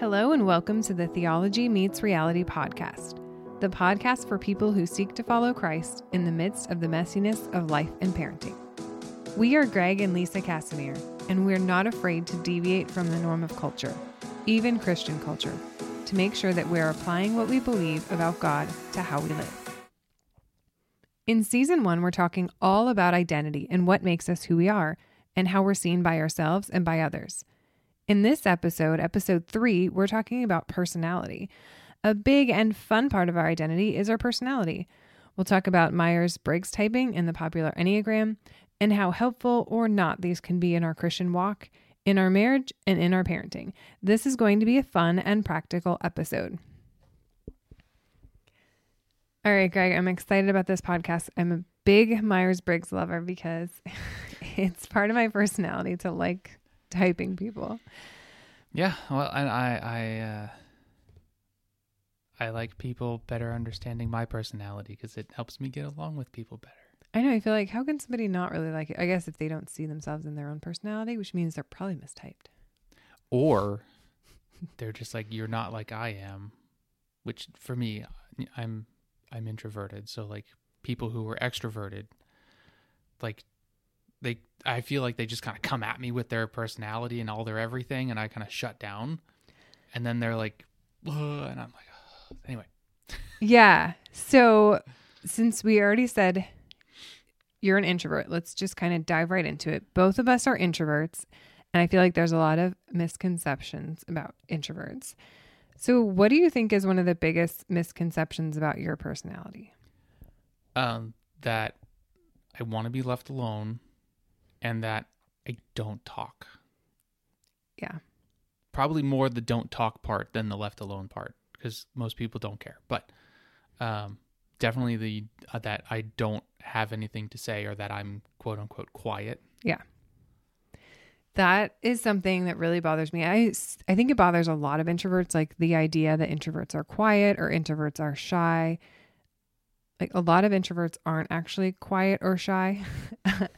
Hello, and welcome to the Theology Meets Reality podcast, the podcast for people who seek to follow Christ in the midst of the messiness of life and parenting. We are Greg and Lisa Casimir, and we're not afraid to deviate from the norm of culture, even Christian culture, to make sure that we're applying what we believe about God to how we live. In season one, we're talking all about identity and what makes us who we are, and how we're seen by ourselves and by others. In this episode, episode three, we're talking about personality. A big and fun part of our identity is our personality. We'll talk about Myers Briggs typing in the popular Enneagram and how helpful or not these can be in our Christian walk, in our marriage, and in our parenting. This is going to be a fun and practical episode. All right, Greg, I'm excited about this podcast. I'm a big Myers Briggs lover because it's part of my personality to like typing people. Yeah, well, I I I, uh, I like people better understanding my personality because it helps me get along with people better. I know. I feel like how can somebody not really like it? I guess if they don't see themselves in their own personality, which means they're probably mistyped. Or they're just like you're not like I am, which for me, I'm I'm introverted. So like people who are extroverted, like they I feel like they just kind of come at me with their personality and all their everything, and I kind of shut down, and then they're like, and I'm like, Ugh. anyway. Yeah. So since we already said you're an introvert, let's just kind of dive right into it. Both of us are introverts, and I feel like there's a lot of misconceptions about introverts. So, what do you think is one of the biggest misconceptions about your personality? Um, that I want to be left alone and that I don't talk. Yeah. Probably more the don't talk part than the left alone part because most people don't care. But um, definitely the uh, that I don't have anything to say or that I'm quote unquote quiet. Yeah. That is something that really bothers me. I I think it bothers a lot of introverts like the idea that introverts are quiet or introverts are shy. Like a lot of introverts aren't actually quiet or shy.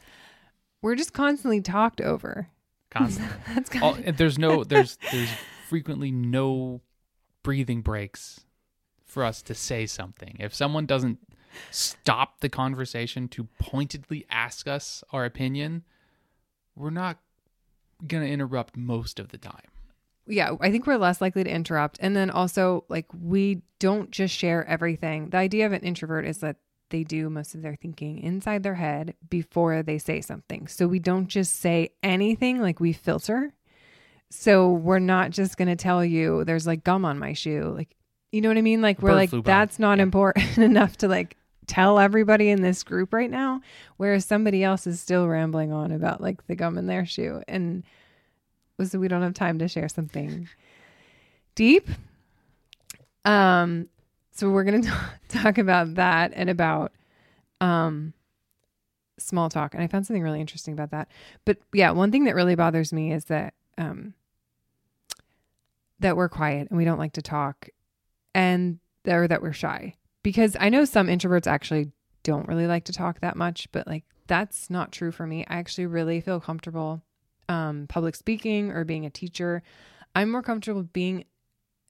we're just constantly talked over. Constantly. That's kind All, there's no there's there's frequently no breathing breaks for us to say something. If someone doesn't stop the conversation to pointedly ask us our opinion, we're not going to interrupt most of the time. Yeah, I think we're less likely to interrupt. And then also, like, we don't just share everything. The idea of an introvert is that they do most of their thinking inside their head before they say something. So we don't just say anything, like we filter. So we're not just going to tell you there's like gum on my shoe. Like, you know what I mean? Like, we're like, that's not yeah. important enough to like tell everybody in this group right now, whereas somebody else is still rambling on about like the gum in their shoe. And so we don't have time to share something deep. Um, so we're going to talk about that and about um small talk. And I found something really interesting about that. But yeah, one thing that really bothers me is that um that we're quiet and we don't like to talk and or that we're shy. Because I know some introverts actually don't really like to talk that much, but like that's not true for me. I actually really feel comfortable um public speaking or being a teacher. I'm more comfortable being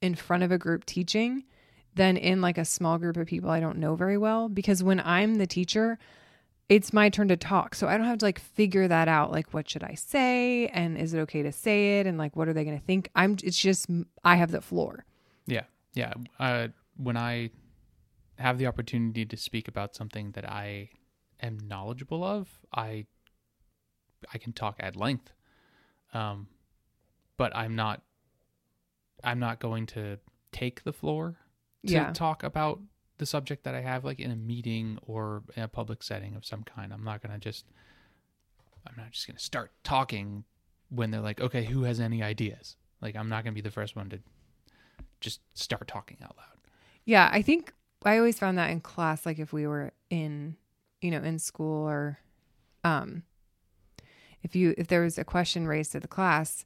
in front of a group teaching than in like a small group of people I don't know very well because when I'm the teacher, it's my turn to talk. So I don't have to like figure that out like what should I say and is it okay to say it and like what are they going to think? I'm it's just I have the floor. Yeah. Yeah. Uh when I have the opportunity to speak about something that I am knowledgeable of, I I can talk at length. Um but I'm not I'm not going to take the floor to yeah. talk about the subject that I have, like in a meeting or in a public setting of some kind. I'm not gonna just, I'm not just gonna start talking when they're like, okay, who has any ideas? Like, I'm not gonna be the first one to just start talking out loud. Yeah, I think I always found that in class, like if we were in, you know, in school or, um, if you if there was a question raised to the class,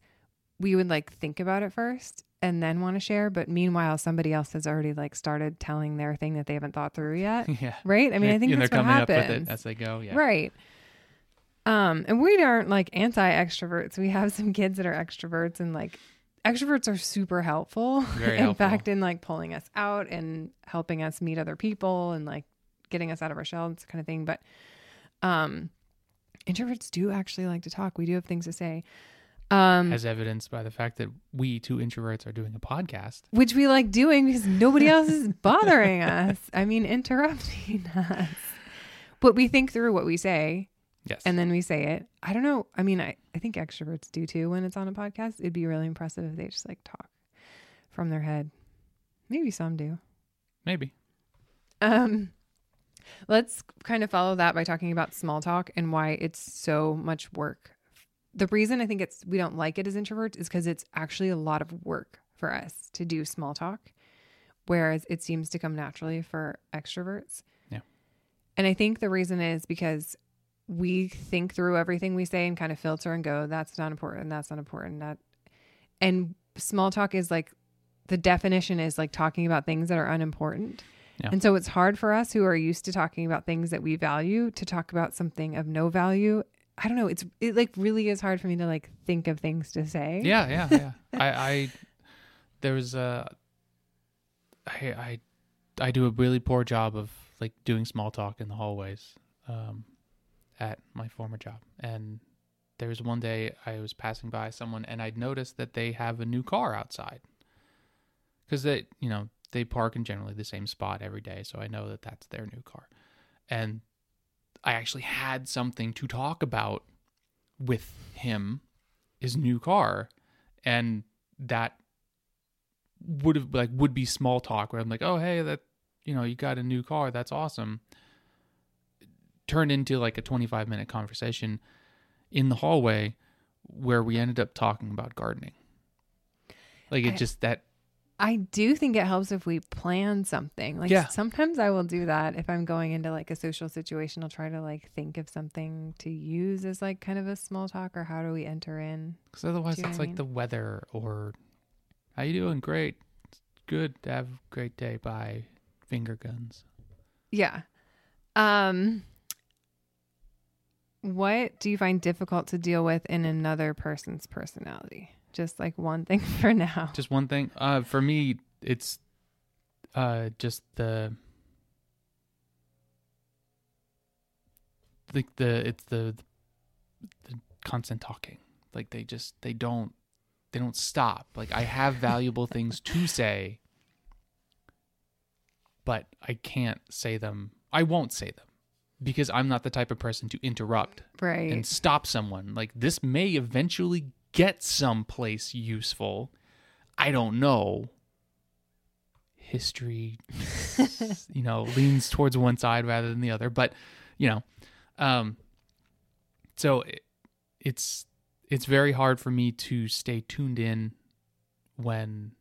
we would like think about it first and then want to share but meanwhile somebody else has already like started telling their thing that they haven't thought through yet yeah right i mean i think that's what happens as they go yeah right um and we aren't like anti extroverts we have some kids that are extroverts and like extroverts are super helpful. Very in helpful. fact, in like pulling us out and helping us meet other people and like getting us out of our shells kind of thing. But um introverts do actually like to talk. We do have things to say. Um as evidenced by the fact that we two introverts are doing a podcast. which we like doing because nobody else is bothering us. I mean, interrupting us. But we think through what we say Yes. and then we say it. I don't know. I mean, I, I think extroverts do too when it's on a podcast. It'd be really impressive if they just like talk from their head. Maybe some do. maybe. Um, let's kind of follow that by talking about small talk and why it's so much work. The reason I think it's we don't like it as introverts is because it's actually a lot of work for us to do small talk, whereas it seems to come naturally for extroverts. Yeah. And I think the reason is because we think through everything we say and kind of filter and go, that's not important, that's not important, that and small talk is like the definition is like talking about things that are unimportant. Yeah. And so it's hard for us who are used to talking about things that we value to talk about something of no value. I don't know. It's it like really is hard for me to like think of things to say. Yeah, yeah, yeah. I, I, there was a, I, I, I do a really poor job of like doing small talk in the hallways, um, at my former job. And there was one day I was passing by someone and I'd noticed that they have a new car outside. Cause they, you know, they park in generally the same spot every day. So I know that that's their new car. And I actually had something to talk about with him, his new car. And that would have like would be small talk where I'm like, oh hey, that you know, you got a new car, that's awesome. Turned into like a 25 minute conversation in the hallway where we ended up talking about gardening. Like it I- just that I do think it helps if we plan something. Like Yeah. sometimes I will do that if I'm going into like a social situation. I'll try to like think of something to use as like kind of a small talk or how do we enter in. because otherwise it's like mean? the weather or how you doing? Great, It's good. Have a great day. Bye. Finger guns. Yeah. Um what do you find difficult to deal with in another person's personality? Just like one thing for now. just one thing uh for me it's uh just the like the it's the the constant talking like they just they don't they don't stop like i have valuable things to say but i can't say them i won't say them because i'm not the type of person to interrupt Right. and stop someone. Like this may eventually get someplace useful. I don't know. History, you know, leans towards one side rather than the other, but you know, um, so it, it's it's very hard for me to stay tuned in when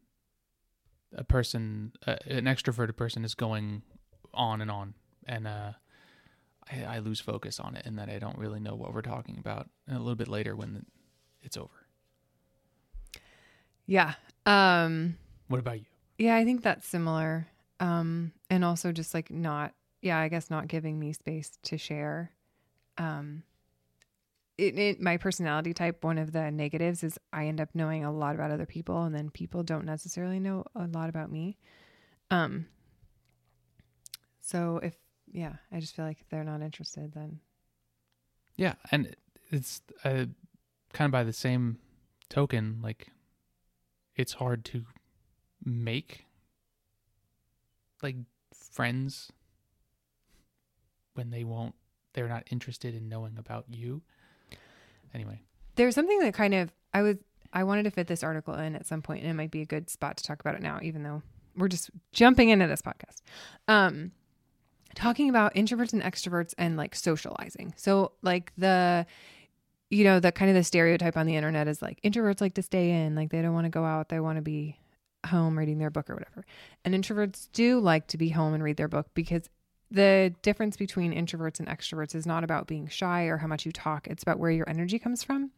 a person, uh, an extroverted person, is going on and on, and uh, I, I lose focus on it and that I don't really know what we're talking about. And a little bit later when it's over. Yeah. Um What about you? Yeah, I think that's similar. Um, and also just like not, yeah, I guess not giving me space to share. Um, it, it, my personality type, one of the negatives is I end up knowing a lot about other people, and then people don't necessarily know a lot about me. Um, so if, yeah, I just feel like if they're not interested, then Yeah, and it's uh, kind of by the same token, like it's hard to make like friends when they won't they're not interested in knowing about you. Anyway, there's something that kind of I was I wanted to fit this article in at some point, and it might be a good spot to talk about it now, even though we're just jumping into this podcast. Um, talking about introverts and extroverts and like socializing. So like the you know, the kind of the stereotype on the internet is like introverts like to stay in, like they don't want to go out, they want to be home reading their book or whatever. And introverts do like to be home and read their book because the difference between introverts and extroverts is not about being shy or how much you talk, it's about where your energy comes from.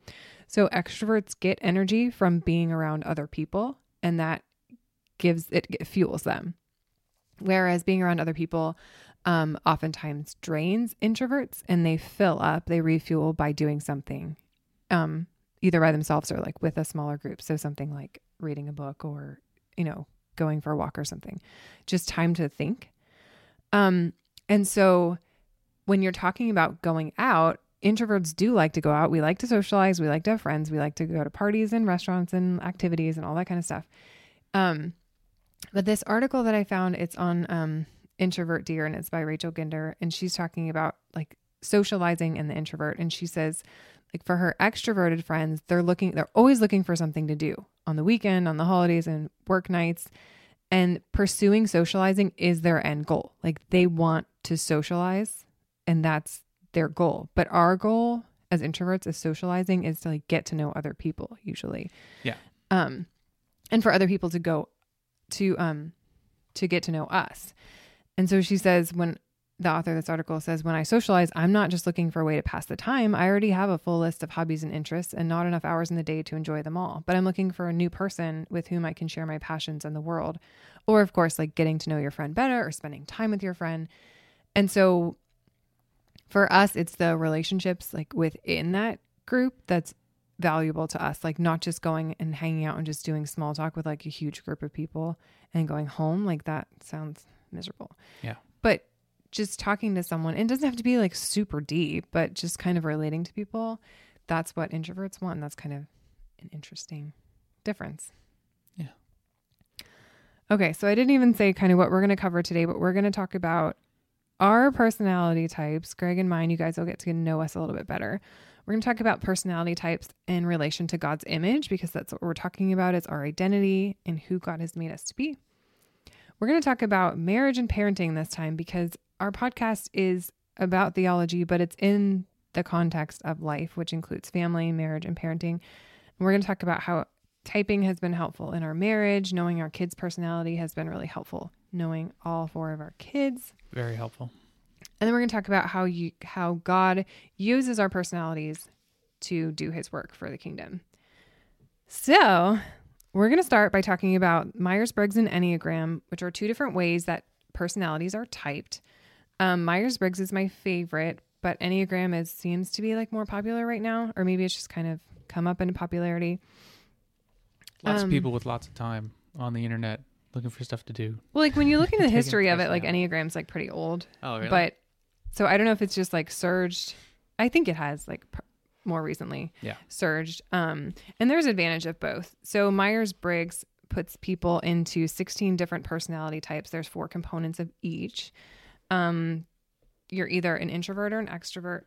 So extroverts get energy from being around other people and that gives it, it fuels them. Whereas being around other people um, oftentimes drains introverts and they fill up, they refuel by doing something um, either by themselves or like with a smaller group. So something like reading a book or, you know, going for a walk or something. Just time to think. Um, and so when you're talking about going out, introverts do like to go out. We like to socialize. We like to have friends. We like to go to parties and restaurants and activities and all that kind of stuff. Um, but this article that I found, it's on um, Introvert Dear and it's by Rachel Ginder. And she's talking about like socializing and the introvert. And she says, like for her extroverted friends, they're looking, they're always looking for something to do on the weekend, on the holidays, and work nights. And pursuing socializing is their end goal. Like they want to socialize, and that's their goal. But our goal as introverts as socializing is to like get to know other people usually. Yeah. Um and for other people to go to um to get to know us. And so she says when the author of this article says when I socialize, I'm not just looking for a way to pass the time. I already have a full list of hobbies and interests and not enough hours in the day to enjoy them all. But I'm looking for a new person with whom I can share my passions and the world. Or of course, like getting to know your friend better or spending time with your friend. And so for us, it's the relationships like within that group that's valuable to us. Like not just going and hanging out and just doing small talk with like a huge group of people and going home. Like that sounds miserable. Yeah. But just talking to someone, it doesn't have to be like super deep, but just kind of relating to people. That's what introverts want. And that's kind of an interesting difference. Yeah. Okay. So I didn't even say kind of what we're going to cover today, but we're going to talk about our personality types, Greg and mine, you guys will get to know us a little bit better. We're going to talk about personality types in relation to God's image because that's what we're talking about. It's our identity and who God has made us to be. We're going to talk about marriage and parenting this time because our podcast is about theology, but it's in the context of life, which includes family, marriage, and parenting. And we're going to talk about how typing has been helpful in our marriage, knowing our kids' personality has been really helpful, knowing all four of our kids Very helpful. and then we're going to talk about how you how God uses our personalities to do his work for the kingdom. So, we're going to start by talking about Myers-Briggs and Enneagram, which are two different ways that personalities are typed. Um, Myers-Briggs is my favorite, but Enneagram is seems to be like more popular right now, or maybe it's just kind of come up in popularity. Lots Um, of people with lots of time on the internet looking for stuff to do. Well, like when you look into the history of it, like. Enneagram's like pretty old. Oh, really? But so I don't know if it's just like surged. I think it has like pr- more recently Yeah. surged. Um, and there's advantage of both. So Myers Briggs puts people into 16 different personality types. There's four components of each. Um, you're either an introvert or an extrovert.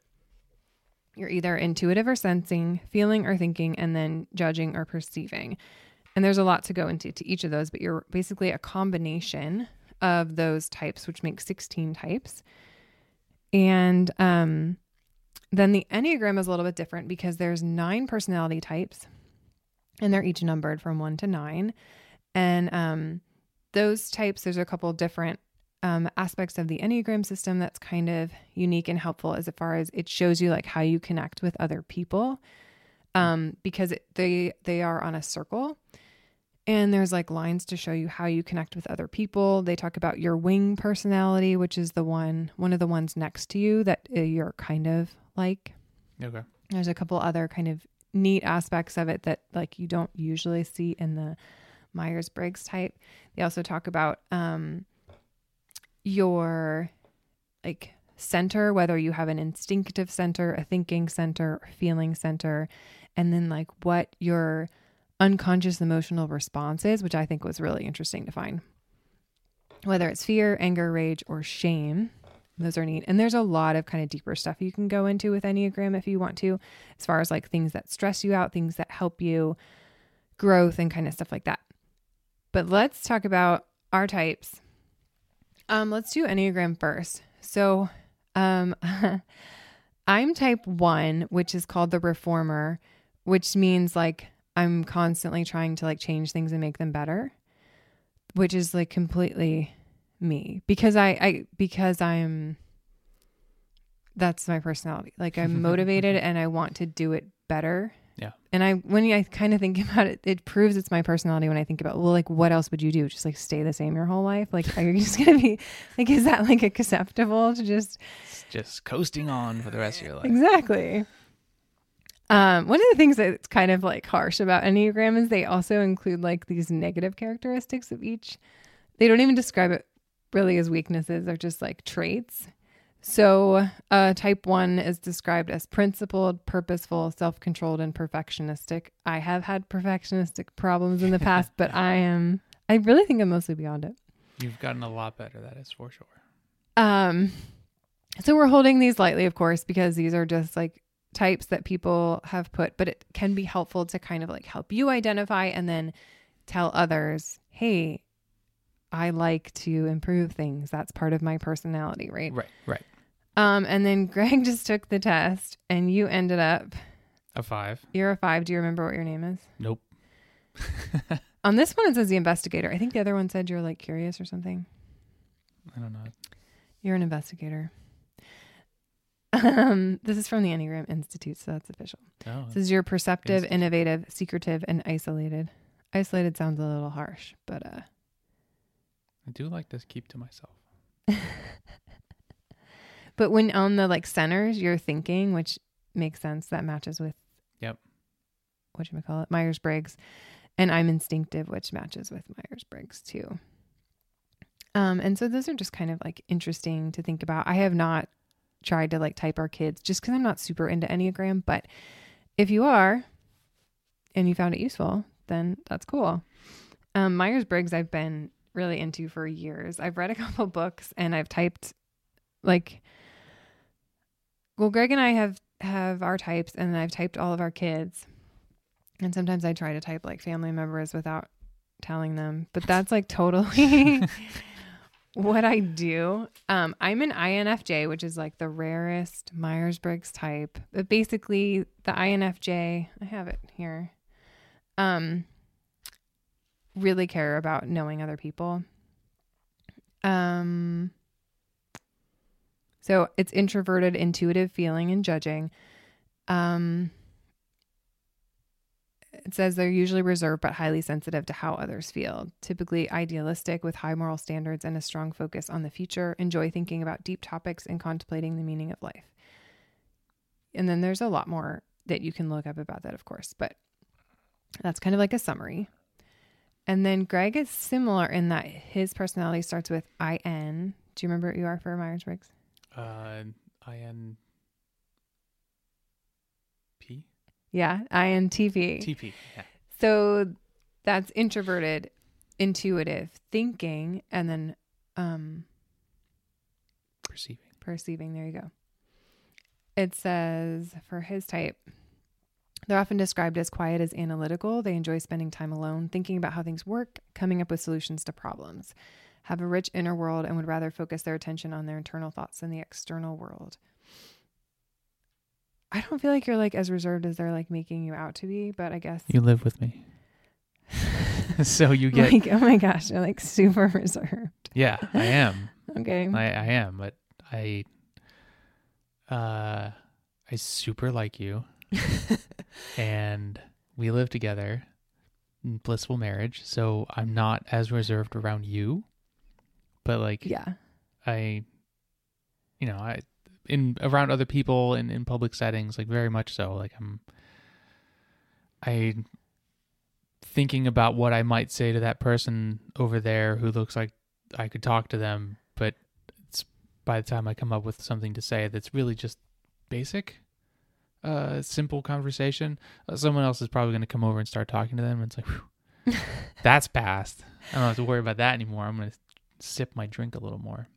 You're either intuitive or sensing, feeling or thinking, and then judging or perceiving. And there's a lot to go into to each of those, but you're basically a combination of those types, which makes 16 types. And um, then the Enneagram is a little bit different because there's nine personality types, and they're each numbered from one to nine. And um, those types, there's a couple different um, aspects of the Enneagram system that's kind of unique and helpful as far as it shows you like how you connect with other people, um, because it, they they are on a circle. And there's like lines to show you how you connect with other people. They talk about your wing personality, which is the one, one of the ones next to you that uh, you're kind of like. Okay. There's a couple other kind of neat aspects of it that like you don't usually see in the Myers Briggs type. They also talk about um, your like center, whether you have an instinctive center, a thinking center, feeling center, and then like what your unconscious emotional responses, which I think was really interesting to find. Whether it's fear, anger, rage, or shame, those are neat. And there's a lot of kind of deeper stuff you can go into with Enneagram if you want to, as far as like things that stress you out, things that help you, growth, and kind of stuff like that. But let's talk about our types. Um, let's do Enneagram first. So, um, I'm type one, which is called the reformer, which means like I'm constantly trying to like change things and make them better, which is like completely me because I, I because I'm that's my personality. Like I'm motivated and I want to do it better. Yeah. And I when I kind of think about it, it proves it's my personality when I think about well, like what else would you do? Just like stay the same your whole life? Like are you just gonna be like is that like acceptable to just It's just coasting on for the rest of your life. Exactly. Um, one of the things that's kind of like harsh about Enneagram is they also include like these negative characteristics of each. They don't even describe it really as weaknesses, they're just like traits. So, uh, type one is described as principled, purposeful, self controlled, and perfectionistic. I have had perfectionistic problems in the past, but I am, I really think I'm mostly beyond it. You've gotten a lot better, that is for sure. Um, so we're holding these lightly, of course, because these are just like types that people have put, but it can be helpful to kind of like help you identify and then tell others, hey, I like to improve things. That's part of my personality, right? Right, right. Um, and then Greg just took the test and you ended up A five. you're a five. Do you remember what your name is? Nope. On this one it says the investigator. I think the other one said you're like curious or something. I don't know. You're an investigator. Um, this is from the Enneagram Institute, so that's official. Oh, This is you're perceptive, innovative, secretive, and isolated. Isolated sounds a little harsh, but uh I do like this keep to myself. but when on the like centers, you're thinking, which makes sense. That matches with Yep. what you call it, Myers Briggs, and I'm instinctive, which matches with Myers Briggs too. Um, and so those are just kind of like interesting to think about. I have not tried to like type our kids just because I'm not super into Enneagram, but if you are and you found it useful, then that's cool. Um, Myers Briggs, I've been really into for years. I've read a couple books and I've typed like, well, Greg and I have have our types, and I've typed all of our kids. And sometimes I try to type like family members without telling them, but that's like totally what I do. Um, I'm an INFJ, which is like the rarest Myers Briggs type. But basically, the INFJ, I have it here, um, really care about knowing other people. Um, so it's introverted, intuitive feeling and judging. Um, it says they're usually reserved but highly sensitive to how others feel. Typically idealistic with high moral standards and a strong focus on the future. Enjoy thinking about deep topics and contemplating the meaning of life. And then there's a lot more that you can look up about that, of course, but that's kind of like a summary. And then Greg is similar in that his personality starts with IN. Do you remember what you are for Myers Briggs? Uh, I N P Yeah, INTP. T P. Yeah. So that's introverted, intuitive thinking, and then um, Perceiving. perceiving. There you go. It says for his type, they're often described as quiet as analytical. They enjoy spending time alone, thinking about how things work, coming up with solutions to problems, have a rich inner world, and would rather focus their attention on their internal thoughts than the external world. I don't feel like you're like as reserved as they're like making you out to be, but I guess You live with me, so you get. like oh my gosh, you're like super reserved. yeah, I am. Okay. I, I am, but I, uh, I super like you, and we live together, in blissful marriage. So I'm not as reserved around you, but like yeah. I, you know, I in around other people in in public settings, like very much so. Like I'm, I thinking about what I might say to that person over there who looks like I could talk to them, but it's by the time I come up with something to say that's really just basic, uh, simple conversation, uh, someone else is probably going to come over and start talking to them. And it's like, that's past. I don't have to worry about that anymore. I'm going to sip my drink a little more,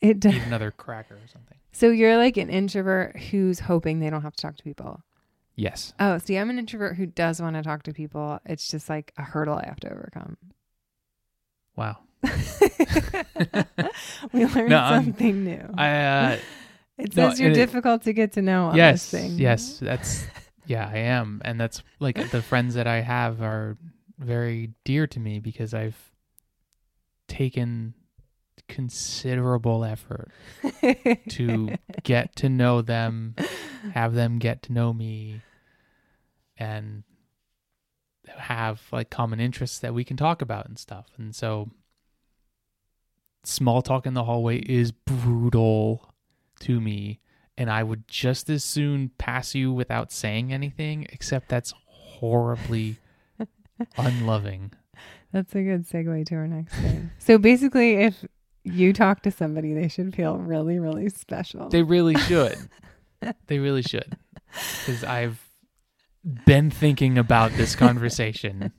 It does. eat another cracker or something. So you're like an introvert who's hoping they don't have to talk to people. Yes. Oh, see, I'm an introvert who does want to talk to people. It's just like a hurdle I have to overcome. Wow. we learned No, I'm- something new. I uh, it no, says you're it- difficult to get to know on yes, this thing. yes, that's yeah, I am, and that's like the friends that I have are very dear to me because I've taken considerable effort to get to know them, have them get to know me, and have like common interests that we can talk about and stuff. And so small talk in the hallway is brutal to me and I would just as soon pass you without saying anything, except that's horribly unloving. That's a good segue to our next thing. So basically, if you talk to somebody, they should feel really, really special. They really should. they really should. Because I've been thinking about this conversation.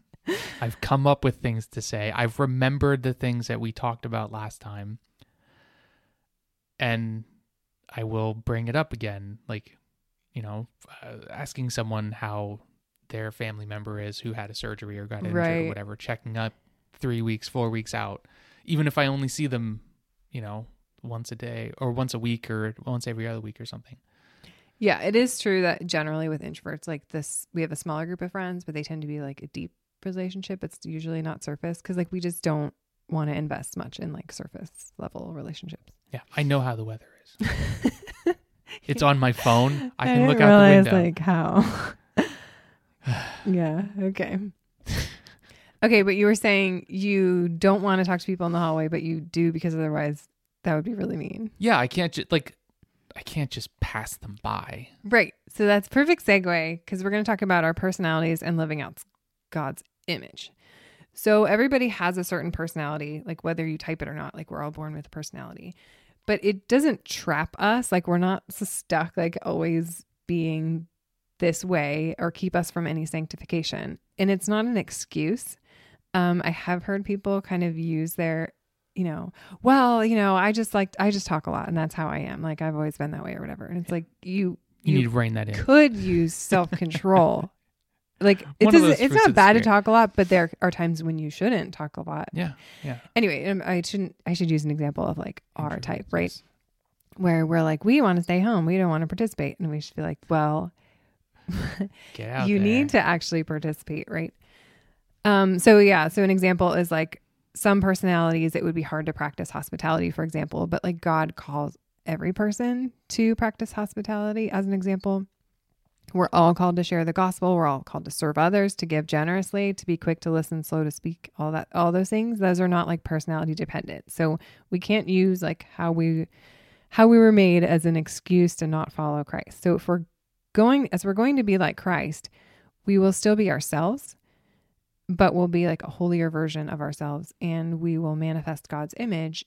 I've come up with things to say. I've remembered the things that we talked about last time. And I will bring it up again. Like, you know, uh, asking someone how their family member is who had a surgery or got injured Right. or whatever, checking up three weeks, four weeks out. Even if I only see them, you know, once a day or once a week or once every other week or something. yeah, it is true that generally with introverts, like this, we have a smaller group of friends, but they tend to be like a deep relationship. It's usually not surface because like we just don't want to invest much in like surface level relationships. Yeah, I know how the weather is. it's on my phone. I can look out the window. Like how? yeah. Okay. Okay, but you were saying you don't want to talk to people in the hallway, but you do because otherwise that would be really mean. yeah, I can't just like I can't just pass them by. Right. So that's perfect segue because we're going to talk about our personalities and living out God's image. So everybody has a certain personality, like whether you type it or not, like we're all born with a personality. But it doesn't trap us, like we're not stuck like always being this way or keep us from any sanctification. And it's not an excuse. Um, I have heard people kind of use their, you know, well, you know, I just like I just talk a lot and that's how I am. Like I've always been that way or whatever. And it's like you You, need to rein that in. could use self control. like it One doesn't, it's not bad to talk a lot, but there are times when you shouldn't talk a lot. Yeah, yeah. Anyway, um, I shouldn't. I should use an example of like our type, right? Where we're like, we want to stay home, we don't want to participate, and we should be like, well, Get out. you there. need to actually participate, right? Um. So yeah. So an example is like some personalities. It would be hard to practice hospitality, for example, but like God calls every person to practice hospitality. As an example, we're all called to share the gospel. We're all called to serve others, to give generously, to be quick to listen, slow to speak. All that, all those things. Those are not like personality dependent. So we can't use like how we how we were made as an excuse to not follow Christ. So if we're going as we're going to be like Christ, we will still be ourselves, but we'll be like a holier version of ourselves and we will manifest God's image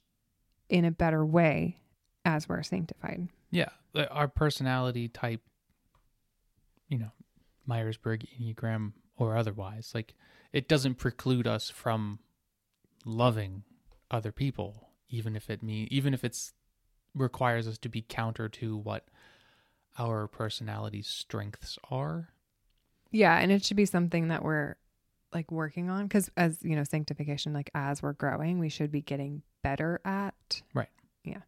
in a better way as we're sanctified. Yeah, our personality type, you know, Myers Briggs, Enneagram, or otherwise, like it doesn't preclude us from loving other people, even if it mean even if it's requires us to be counter to what our personality's strengths are. Yeah, and it should be something that we're like working on because as you know, sanctification, like as we're growing, we should be getting better at. Right. Yeah.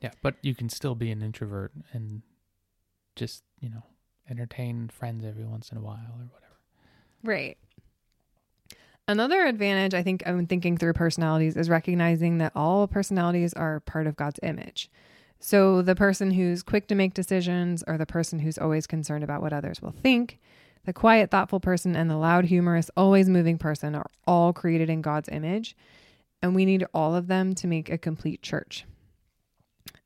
Yeah, but you can still be an introvert and just, you know, entertain friends every once in a while or whatever. Right. Another advantage I think I'm thinking through personalities is recognizing that all personalities are part of God's image. So the person who's quick to make decisions or the person who's always concerned about what others will think, the quiet, thoughtful person and the loud, humorous, always moving person are all created in God's image, and we need all of them to make a complete church.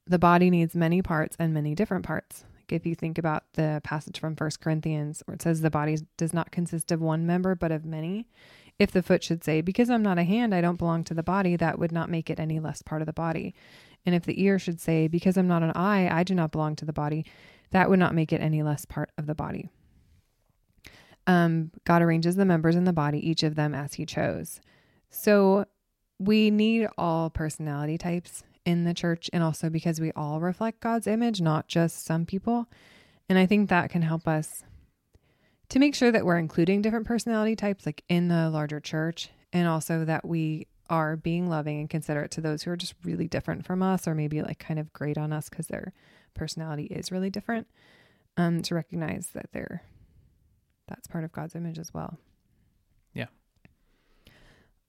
The body needs many parts and many different parts. Like if you think about the passage from First Corinthians where it says the body does not consist of one member but of many, if the foot should say, Because I'm not a hand, I don't belong to the body, that would not make it any less part of the body. And if the ear should say, Because I'm not an eye, I do not belong to the body, that would not make it any less part of the body. Um, God arranges the members in the body, each of them as He chose. So we need all personality types in the church, and also because we all reflect God's image, not just some people. And I think that can help us to make sure that we're including different personality types like in the larger church and also that we are being loving and considerate to those who are just really different from us or maybe like kind of grate on us because their personality is really different um to recognize that they're that's part of God's image as well. Yeah.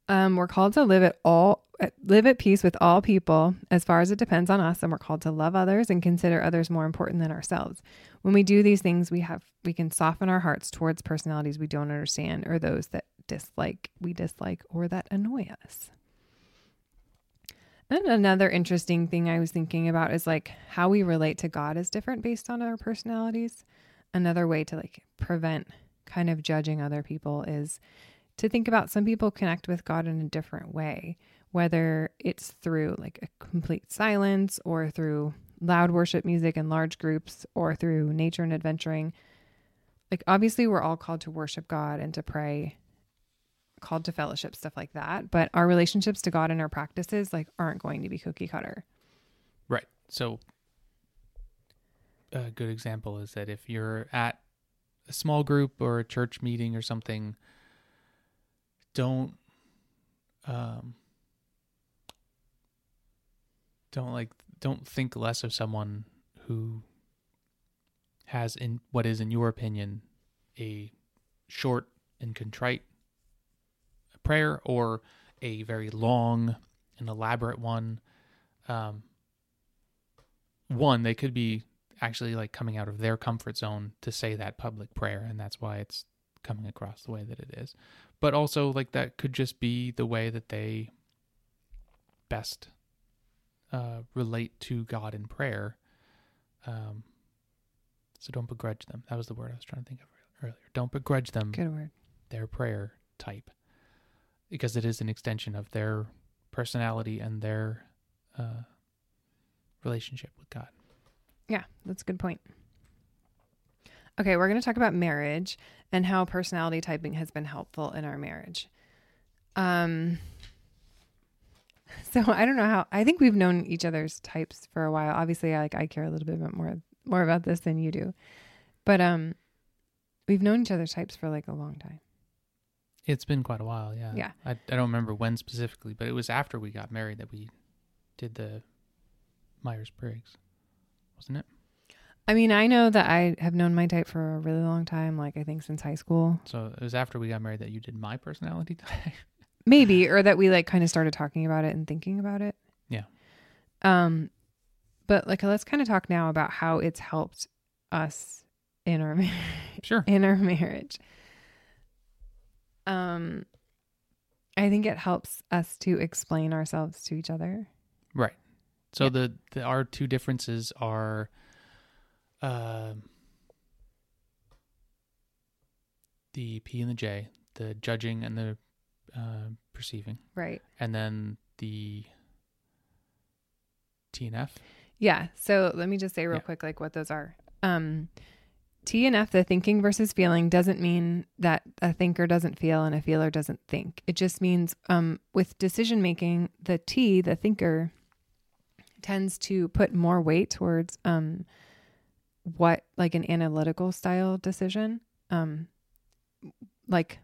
Um we're called to live at all live at peace with all people as far as it depends on us and we're called to love others and consider others more important than ourselves. When we do these things, we have we can soften our hearts towards personalities we don't understand or those that dislike we dislike or that annoy us. And another interesting thing I was thinking about is like how we relate to God is different based on our personalities. Another way to like prevent kind of judging other people is to think about some people connect with God in a different way, whether it's through like a complete silence or through loud worship music in large groups or through nature and adventuring. Like, obviously, we're all called to worship God and to pray, called to fellowship, stuff like that. But our relationships to God and our practices, like, aren't going to be cookie cutter. Right. So, a good example is that if you're at a small group or a church meeting or something, don't um don't like don't think less of someone who has in what is in your opinion a short and contrite prayer or a very long and elaborate one. Um one they could be actually like coming out of their comfort zone to say that public prayer and that's why it's coming across the way that it is but also like that could just be the way that they best uh, relate to God in prayer. Um, so don't begrudge them. That was the word I was trying to think of earlier. Don't begrudge them Good word. their prayer type because it is an extension of their personality and their uh, relationship with God. Yeah, that's a good point. Okay, we're going to talk about marriage and how personality typing has been helpful in our marriage. Um so I don't know how I think we've known each other's types for a while. Obviously, I, like I care a little bit more more about this than you do. But um we've known each other's types for like a long time. It's been quite a while, yeah. Yeah. I, I don't remember when specifically, but it was after we got married that we did the Myers Briggs, wasn't it? I mean, I know that I have known my type for a really long time, like I think since high school. So it was after we got married that you did my personality type. Maybe, or that we like kind of started talking about it and thinking about it. Yeah. Um, but like, let's kind of talk now about how it's helped us in our marriage. sure. In our marriage. Um, I think it helps us to explain ourselves to each other. Right. So Yeah. the, the our two differences are um the P and the J, the judging and the uh, perceiving, Right. and then the T and F. Yeah. So let me just say real Yeah. quick, like what those are. Um, T and F, the thinking versus feeling, doesn't mean that a thinker doesn't feel and a feeler doesn't think. It just means um, with decision making, the T, the thinker, tends to put more weight towards um, what, like an analytical style decision, um, like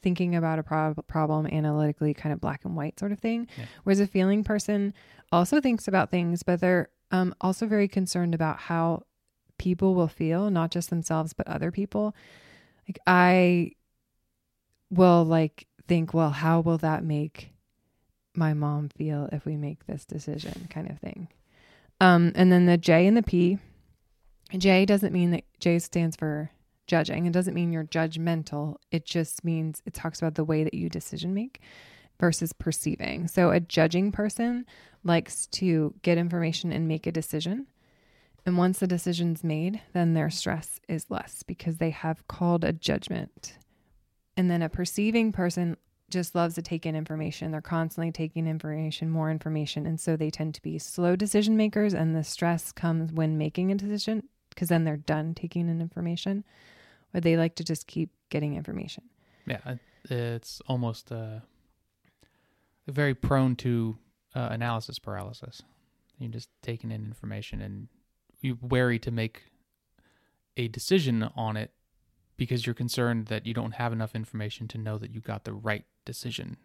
thinking about a prob- problem analytically, kind of black and white sort of thing. Yeah. Whereas a feeling person also thinks about things, but they're um, also very concerned about how people will feel, not just themselves, but other people. Like, I will like think, well, how will that make my mom feel if we make this decision, kind of thing. Um, and then the J and the P. J doesn't mean that J stands for judging. It doesn't mean you're judgmental. It just means it talks about the way that you decision make versus perceiving. So a judging person likes to get information and make a decision. And once the decision's made, then their stress is less because they have called a judgment. And then a perceiving person just loves to take in information. They're constantly taking information, more information. And so they tend to be slow decision makers. And the stress comes when making a decision because then they're done taking in information, or they like to just keep getting information. Yeah, it's almost uh, very prone to uh, analysis paralysis. You're just taking in information and you're wary to make a decision on it because you're concerned that you don't have enough information to know that you got the right decision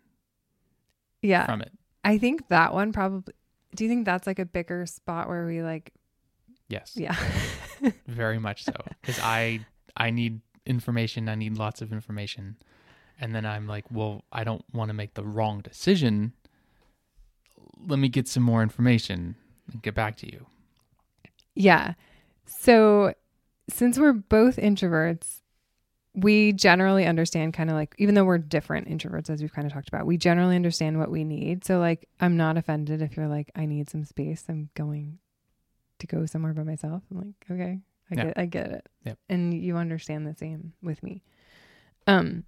Yeah. from it. I think that one probably. Do you think that's like a bigger spot where we like, Yes, yeah. very much so. Because I I need information. I need lots of information, and then I'm like, well, I don't want to make the wrong decision. Let me get some more information and get back to you. Yeah. So, since we're both introverts, we generally understand kind of like even though we're different introverts as we've kind of talked about we generally understand what we need so like i'm not offended if you're like i need some space i'm going to go somewhere by myself i'm like okay i Yeah. get i get it Yep. and you understand the same with me um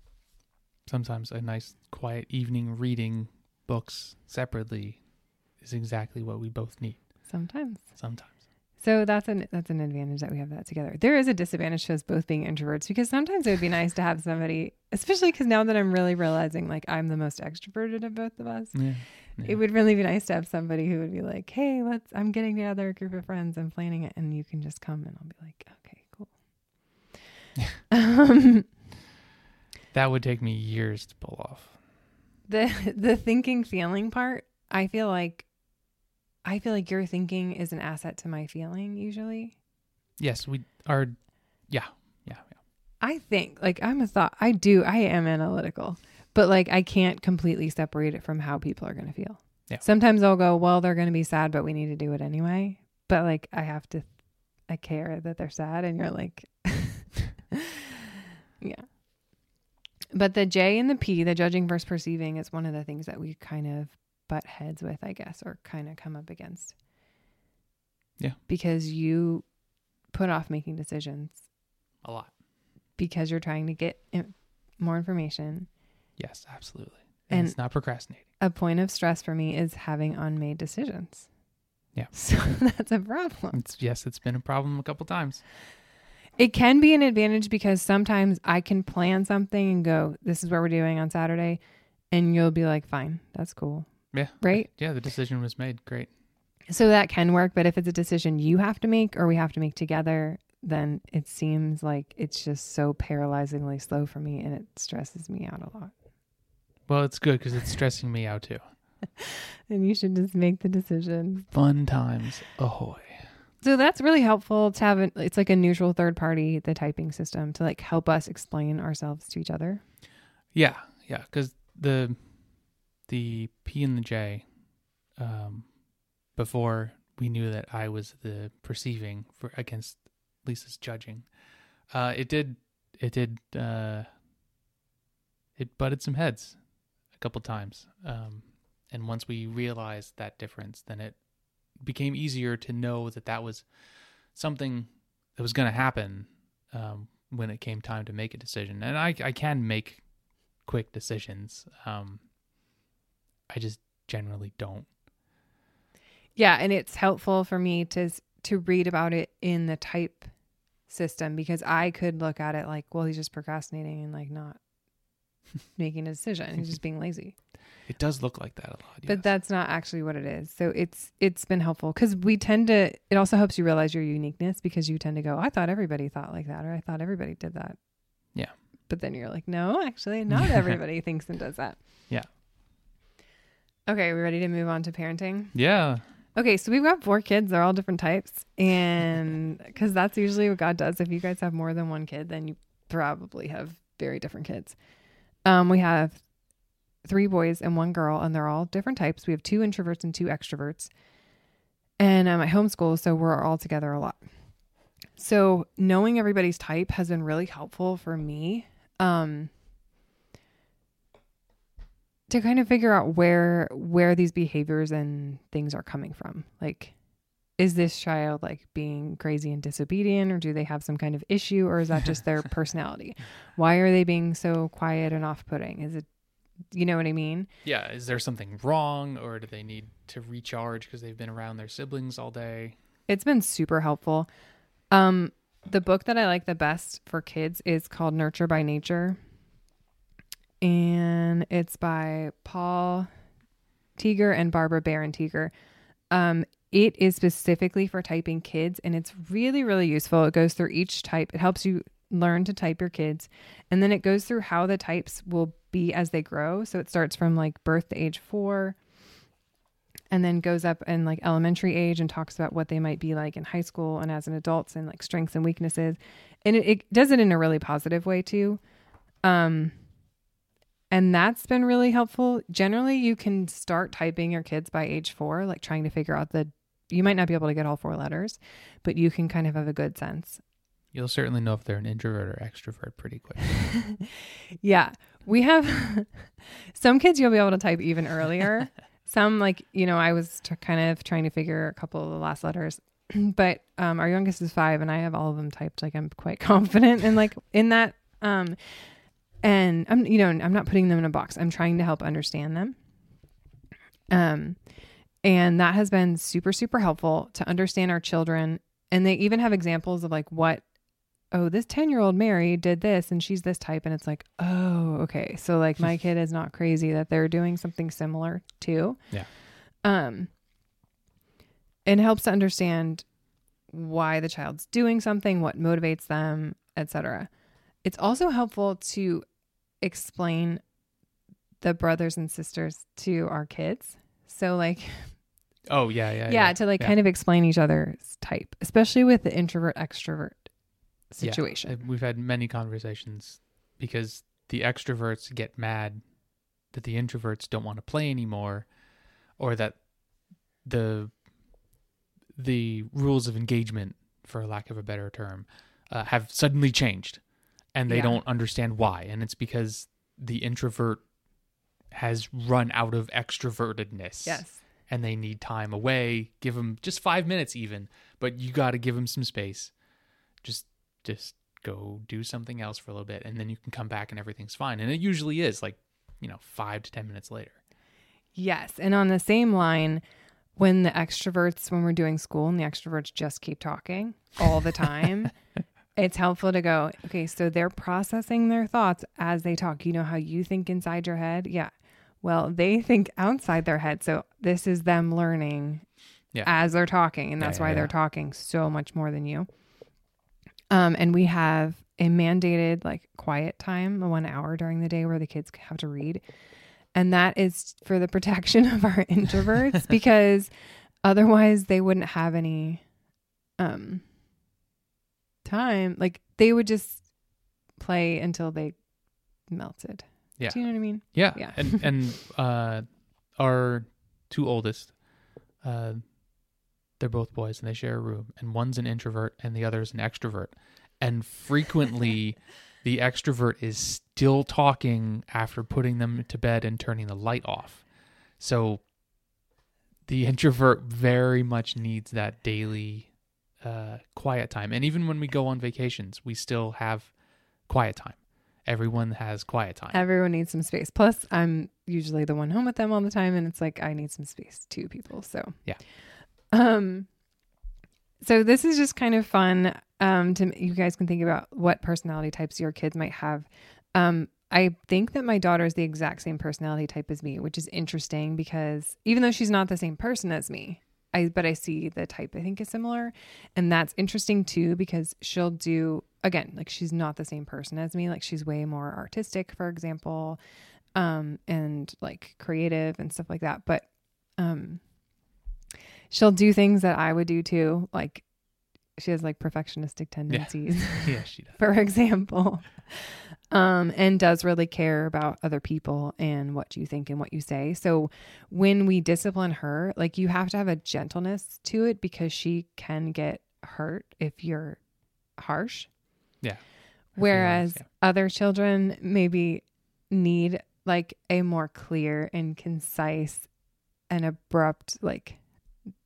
Sometimes a nice quiet evening reading books separately is exactly what we both need. sometimes Sometimes. So that's an that's an advantage that we have that together there is a disadvantage to us both being introverts because sometimes it would be nice to have somebody especially because now that i'm really realizing like i'm the most extroverted of both of us Yeah. it would really be nice to have somebody who would be like, "Hey, let's. I'm getting together a group of friends. I'm planning it, and you can just come." And I'll be like, "Okay, cool." um, That would take me years to pull off. the the thinking feeling part, I feel like, I feel like your thinking is an asset to my feeling. Usually, Yes, we are. Yeah. Yeah. yeah. I think like I'm a thought. I do. I am analytical, but like I can't completely separate it from how people are going to feel. Yeah. Sometimes I'll go, well, they're going to be sad, but we need to do it anyway. But like I have to, I care that they're sad, and you're like, yeah. But the J and the P, the judging versus perceiving, is one of the things that we kind of butt heads with, I guess, or kind of come up against. Yeah. Because you put off making decisions A lot. because you're trying to get in- more information. Yes, absolutely. And, And- it's not procrastinating. A point of stress for me is having unmade decisions. Yeah. So that's a problem. It's yes, it's been a problem a couple times. It can be an advantage because sometimes I can plan something and go, this is what we're doing on Saturday. And you'll be like, fine, that's cool. Yeah. Right? Yeah, the decision was made. Great. So that can work. But if it's a decision you have to make or we have to make together, then it seems like it's just so paralyzingly slow for me and it stresses me out a lot. Well, it's good because it's stressing me out too. And you should just make the decision. Fun times ahoy. So that's really helpful to have. An, it's like a neutral third party, the typing system, to like help us explain ourselves to each other. Yeah, yeah, because the the P and the J, um, before we knew that I was the perceiving for against Lisa's judging, uh, it did it did uh, it butted some heads a couple times, um, and once we realized that difference, then it became easier to know that that was something that was going to happen um, when it came time to make a decision, and I I can make quick decisions. Um, I just generally don't. Yeah, and it's helpful for me to to read about it in the type system because I could look at it like, well, he's just procrastinating and like not making a decision. He's just being lazy. It does look like that a lot. But yes. that's not actually what it is. So it's it's been helpful cuz we tend to it also helps you realize your uniqueness because you tend to go, I thought everybody thought like that or I thought everybody did that. Yeah. But then you're like, no, actually, not everybody thinks and does that. Yeah. Okay, we ready to move on to parenting? yeah, Okay, so we've got four kids. They're all different types. And because that's usually what God does. If you guys have more than one kid, then you probably have very different kids. Um, we have three boys and one girl, and they're all different types. We have two introverts and two extroverts. And um, I homeschool, so we're all together a lot. So knowing everybody's type has been really helpful for me. Um, to kind of figure out where where these behaviors and things are coming from. Like is this child like being crazy and disobedient or do they have some kind of issue or is that just their personality? Why are they being so quiet and off-putting? Is it you know what I mean? yeah. Is there something wrong, or do they need to recharge because they've been around their siblings all day? It's been super helpful. Um the book that I like the best for kids is called Nurture by Nature. And it's by Paul Tieger and Barbara Barron Tieger. Um, it is specifically for typing kids and it's really, really useful. It goes through each type, it helps you learn to type your kids. And then it goes through how the types will be as they grow. So it starts from like birth to age four and then goes up in like elementary age and talks about what they might be like in high school and as an adults and like strengths and weaknesses and it, it does it in a really positive way too um and that's been really helpful generally you can start typing your kids by age four like trying to figure out the you might not be able to get all four letters but you can kind of have a good sense You'll certainly know if they're an introvert or extrovert pretty quick. Yeah. We have some kids you'll be able to type even earlier. some, like, you know, I was t- kind of trying to figure a couple of the last letters, but um, our youngest is five and I have all of them typed. Like, I'm quite confident in, like, in that. Um, and I'm, you know, I'm not putting them in a box. I'm trying to help understand them. Um, and that has been super, super helpful to understand our children. And they even have examples of like what oh, this 10 year old Mary did this and she's this type. And it's like, oh, okay. So like my kid is not crazy that they're doing something similar too. Yeah. Um, and helps to understand why the child's doing something, what motivates them, etc. It's also helpful to explain the brothers and sisters to our kids. So like Oh yeah, yeah, yeah, to like yeah. kind of explain each other's type, especially with the introvert extrovert situation. Uh, We've had many conversations because the extroverts get mad that the introverts don't want to play anymore, or that the the rules of engagement, for lack of a better term, uh, have suddenly changed, and they Yeah. don't understand why. And it's because the introvert has run out of extrovertedness. Yes. and they need time away give them just five minutes even but you got to give them some space just just go do something else for a little bit and then you can come back and everything's fine and it usually is like you know five to ten minutes later Yes. And on the same line, when the extroverts, when we're doing school and the extroverts just keep talking all the time, it's helpful to go, okay, so they're processing their thoughts as they talk. You know how you think inside your head? Yeah. Well, they think outside their head. So this is them learning Yeah. as they're talking. And that's yeah, why they're talking so much more than you. Um, and we have a mandated like quiet time, a one hour during the day where the kids have to read. And that is for the protection of our introverts because otherwise they wouldn't have any um time. Like they would just play until they melted. Yeah. Do you know what I mean? yeah, Yeah. and and uh our two oldest uh they're both boys and they share a room and one's an introvert and the other's an extrovert and frequently the extrovert is still talking after putting them to bed and turning the light off so the introvert very much needs that daily uh, quiet time and even when we go on vacations we still have quiet time everyone has quiet time Everyone needs some space. Plus, I'm usually the one home with them all the time, and it's like I need some space too, people. So Yeah. Um. So this is just kind of fun. Um. To you guys can think about what personality types your kids might have. Um. I think that my daughter is the exact same personality type as me, which is interesting because even though she's not the same person as me, I but I see the type I think is similar, and that's interesting too because she'll do again like she's not the same person as me. Like she's way more artistic, for example, um, and like creative and stuff like that. But um, she'll do things that I would do too. Like she has like perfectionistic tendencies yeah she does for example, um, and does really care about other people and what you think and what you say. So when we discipline her, like you have to have a gentleness to it because she can get hurt if you're harsh. Yeah. Whereas yeah. other children maybe need like a more clear and concise and abrupt, like,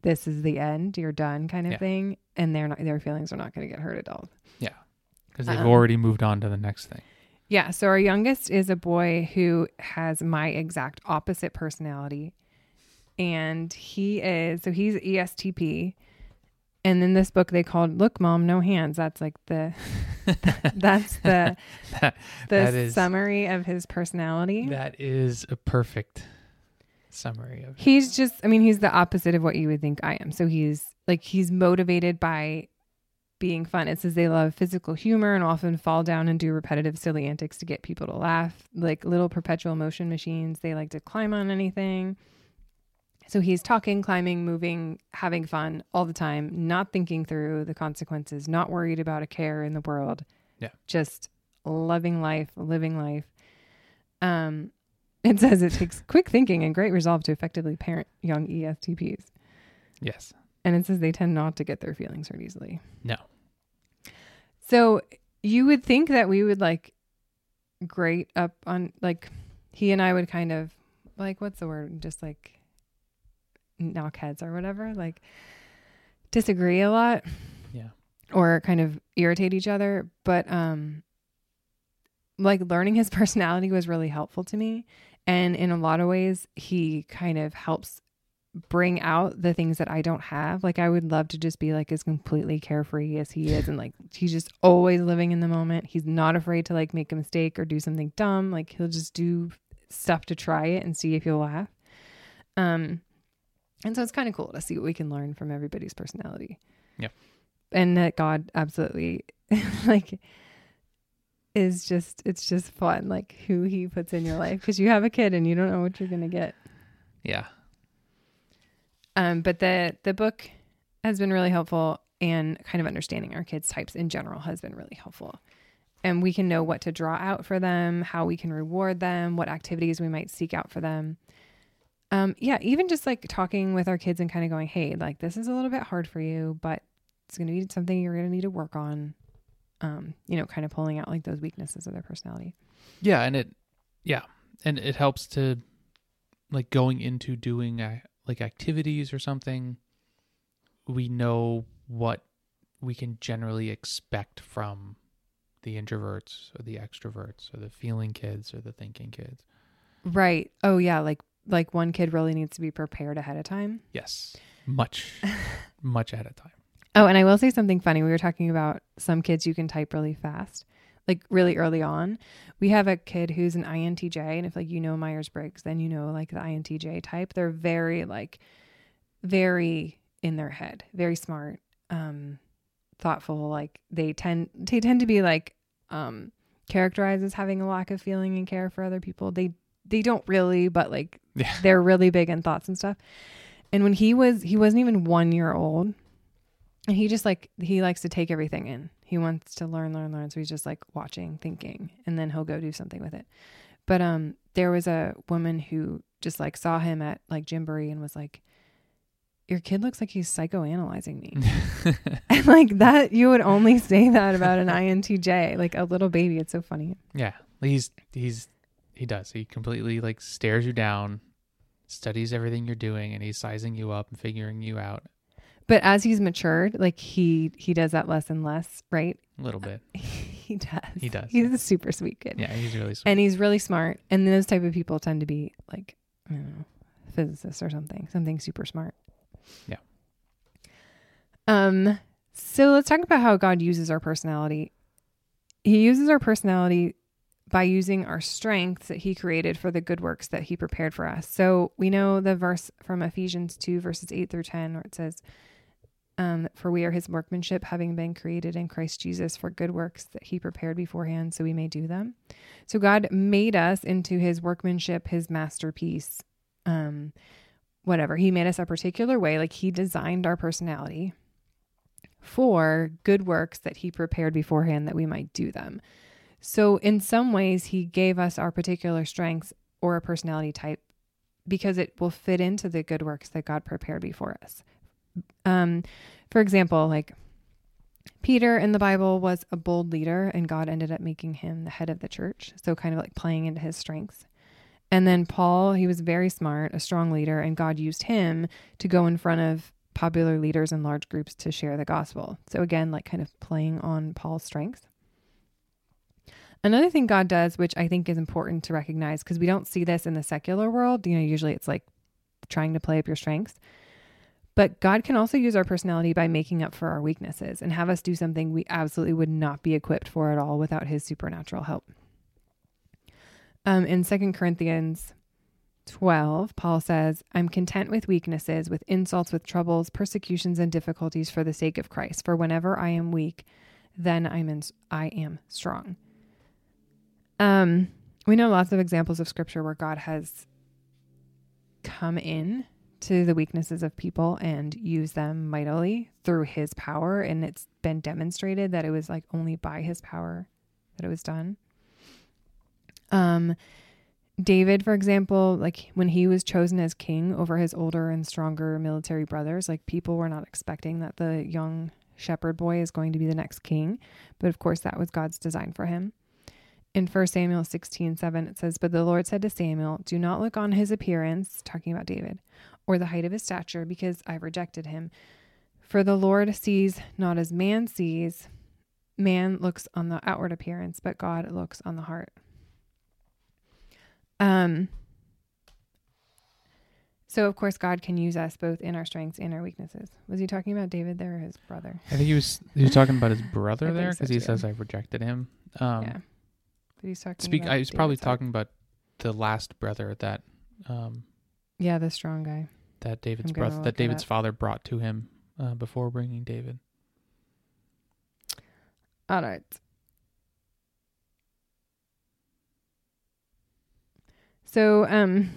this is the end, you're done kind of Yeah. thing. And they're not, their feelings are not going to get hurt at all. Yeah. Because they've Um, already moved on to the next thing. Yeah. So our youngest is a boy who has my exact opposite personality. And he is, so he's ESTP. And in this book, they called "Look, Mom, No Hands." That's like the, that's the That- the that is summary of his personality. that is a perfect summary of He's just, I mean, he's the opposite of what you would think I am. So he's like, he's motivated by being fun. It says they love physical humor and often fall down and do repetitive, silly antics to get people to laugh, like little perpetual motion machines. They like to climb on anything. So he's talking, climbing, moving, having fun all the time, not thinking through the consequences, not worried about a care in the world. Yeah. Just loving life, living life. Um, it says it takes quick thinking and great resolve to effectively parent young ESTPs. yes. And it says they tend not to get their feelings hurt easily. No. So you would think that we would like grate up on like he and I would kind of like what's the word? Just like knock heads or whatever. Like disagree a lot. Yeah. Or kind of irritate each other. But um like learning his personality was really helpful to me. And in a lot of ways, he kind of helps bring out the things that I don't have. Like I would love to just be like as completely carefree as he is and like he's just always living in the moment. He's not afraid to like make a mistake or do something dumb. Like he'll just do stuff to try it and see if you'll laugh. Um and so it's kind of cool to see what we can learn from everybody's personality. Yeah. And that God absolutely like is just it's just fun like who he puts in your life because you have a kid and you don't know what you're going to get. Yeah. Um, but the the book has been really helpful, and kind of understanding our kids' types in general has been really helpful. And we can know what to draw out for them, how we can reward them, what activities we might seek out for them. Um, yeah, even just like talking with our kids and kind of going, hey, like this is a little bit hard for you, but it's going to be something you're going to need to work on. Um, you know, kind of pulling out like those weaknesses of their personality. Yeah, and it, yeah, and it helps to, like, going into doing a, like activities or something. We know what we can generally expect from the introverts or the extroverts or the feeling kids or the thinking kids. Right. Oh yeah, like like one kid really needs to be prepared ahead of time. Yes. Much much ahead of time. Oh, and I will say something funny. We were talking about some kids you can type really fast, like really early on. We have a kid who's an INTJ, and if like you know Myers Briggs, then you know like the INTJ type. They're very like very in their head, very smart, um, thoughtful. Like they tend they tend to be like um characterized as having a lack of feeling and care for other people. They they don't really, but like Yeah. they're really big in thoughts and stuff. And when he was he wasn't even one year old. And he just like he likes to take everything in. He wants to learn, learn, learn. So he's just like watching, thinking, and then he'll go do something with it. But um there was a woman who just like saw him at like Gymboree and was like, Your kid looks like he's psychoanalyzing me. and like that you would only say that about an INTJ, like a little baby. It's so funny. yeah. He's he's he does. He completely like stares you down, studies everything you're doing, and he's sizing you up and figuring you out But as he's matured, like he he does that less and less, right? a little bit. he does. He does. He's a super sweet kid. Yeah, he's really sweet. And he's really smart. And those type of people tend to be like, I don't know, physicists or something, something super smart. Yeah. Um, so let's talk about how God uses our personality. He uses our personality by using our strengths that he created for the good works that he prepared for us. So we know the verse from Ephesians 2, verses 8 through 10, where it says, um, For we are his workmanship, having been created in Christ Jesus for good works that he prepared beforehand, so we may do them. So God made us into his workmanship, his masterpiece, um, whatever. He made us a particular way, like he designed our personality for good works that he prepared beforehand that we might do them. So, in some ways, he gave us our particular strengths or a personality type because it will fit into the good works that God prepared before us. Um, for example, like Peter in the Bible was a bold leader, and God ended up making him the head of the church. So, kind of like playing into his strengths. And then Paul, he was very smart, a strong leader, and God used him to go in front of popular leaders and large groups to share the gospel. So, again, like kind of playing on Paul's strengths. Another thing God does, which I think is important to recognize, because we don't see this in the secular world, you know, usually it's like trying to play up your strengths. But God can also use our personality by making up for our weaknesses and have us do something we absolutely would not be equipped for at all without his supernatural help. Um, in Second Corinthians 12, Paul says, I'm content with weaknesses, with insults, with troubles, persecutions, and difficulties for the sake of Christ. For whenever I am weak, then I'm in, I am strong. Um, we know lots of examples of scripture where God has come in to the weaknesses of people and use them mightily through his power. And it's been demonstrated that it was like only by his power that it was done. Um, David, for example, like when he was chosen as king over his older and stronger military brothers, like people were not expecting that the young shepherd boy is going to be the next king. But of course, that was God's design for him. In 1 Samuel 16 7, it says, But the Lord said to Samuel, Do not look on his appearance, talking about David, or the height of his stature, because I've rejected him. For the Lord sees not as man sees. Man looks on the outward appearance, but God looks on the heart. Um, so of course God can use us both in our strengths and our weaknesses. Was he talking about David there or his brother? I think he was he was talking about his brother I there so because he says I've rejected him. Um, yeah. But he's talking Speak. I was probably David's heart. talking about the last brother that um, Yeah, the strong guy. That David's brother that David's father brought to him uh, before bringing David. All right. So, um,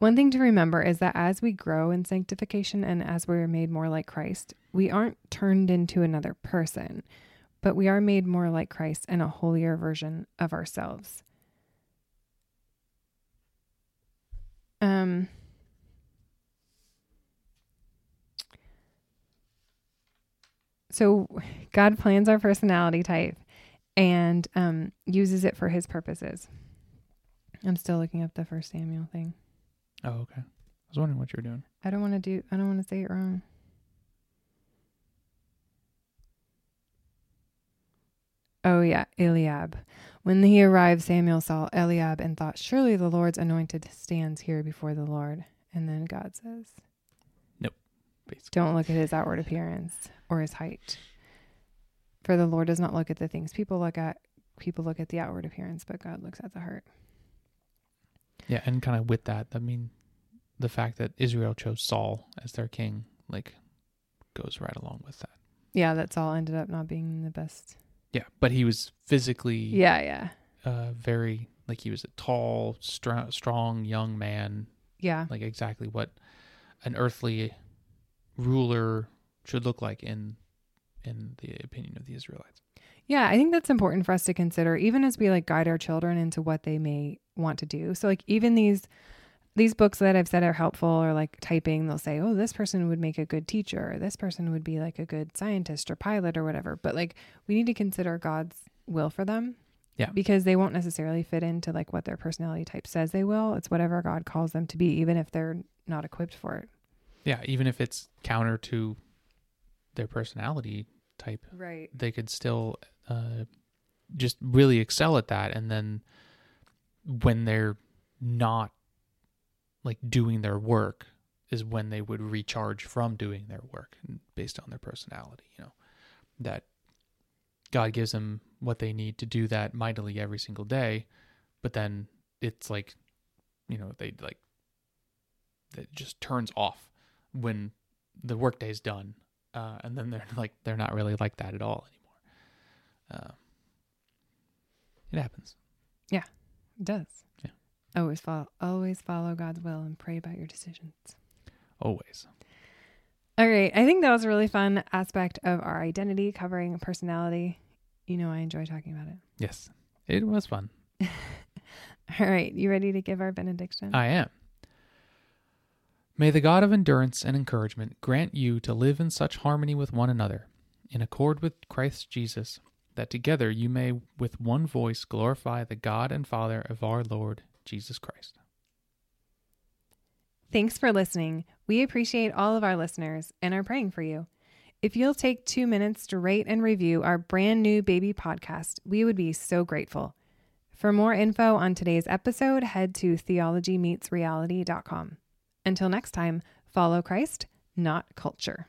one thing to remember is that as we grow in sanctification and as we're made more like Christ, we aren't turned into another person, but we are made more like Christ and a holier version of ourselves. Um, so God plans our personality type and um, uses it for his purposes. I'm still looking up the first Samuel thing. Oh, okay. I was wondering what you were doing. I don't want to do I don't want to say it wrong. Oh yeah, Eliab. When he arrived, Samuel saw Eliab and thought, Surely the Lord's anointed stands here before the Lord. And then God says, Basically, Don't look at his outward appearance or his height. For the Lord does not look at the things people look at. People look at the outward appearance, but God looks at the heart. yeah, and kind of with that, I mean, the fact that Israel chose Saul as their king, like, goes right along with that. Yeah, that's all ended up not being the best. Yeah, but he was physically, Yeah, yeah. uh, very like he was a tall, str- strong young man, Yeah. like exactly what an earthly ruler should look like in in the opinion of the Israelites. Yeah, I think that's important for us to consider even as we like guide our children into what they may want to do. So like even these these books that I've said are helpful or like typing, they'll say, "Oh, this person would make a good teacher, or this person would be like a good scientist or pilot or whatever." But like we need to consider God's will for them. Yeah. Because they won't necessarily fit into like what their personality type says they will. It's whatever God calls them to be even if they're not equipped for it. Yeah, even if it's counter to their personality type, Right. they could still uh, just really excel at that. And then when they're not like doing their work, is when they would recharge from doing their work based on their personality. You know that God gives them what they need to do that mightily every single day, but then it's like, you know, they like it just turns off when the workday's done, uh, and then they're like they're not really like that at all anymore. Uh, it happens. Yeah, it does. Yeah. Always follow always follow God's will and pray about your decisions. Always. All right. I think that was a really fun aspect of our identity covering personality. You know, I enjoy talking about it. Yes, it was fun. All right. You ready to give our benediction? I am. May the God of endurance and encouragement grant you to live in such harmony with one another, in accord with Christ Jesus, that together you may with one voice glorify the God and Father of our Lord Jesus Christ. Thanks for listening. We appreciate all of our listeners and are praying for you. If you'll take two minutes to rate and review our brand new baby podcast, we would be so grateful. For more info on today's episode, head to theologymeetsreality.com. Until next time, follow Christ, not culture.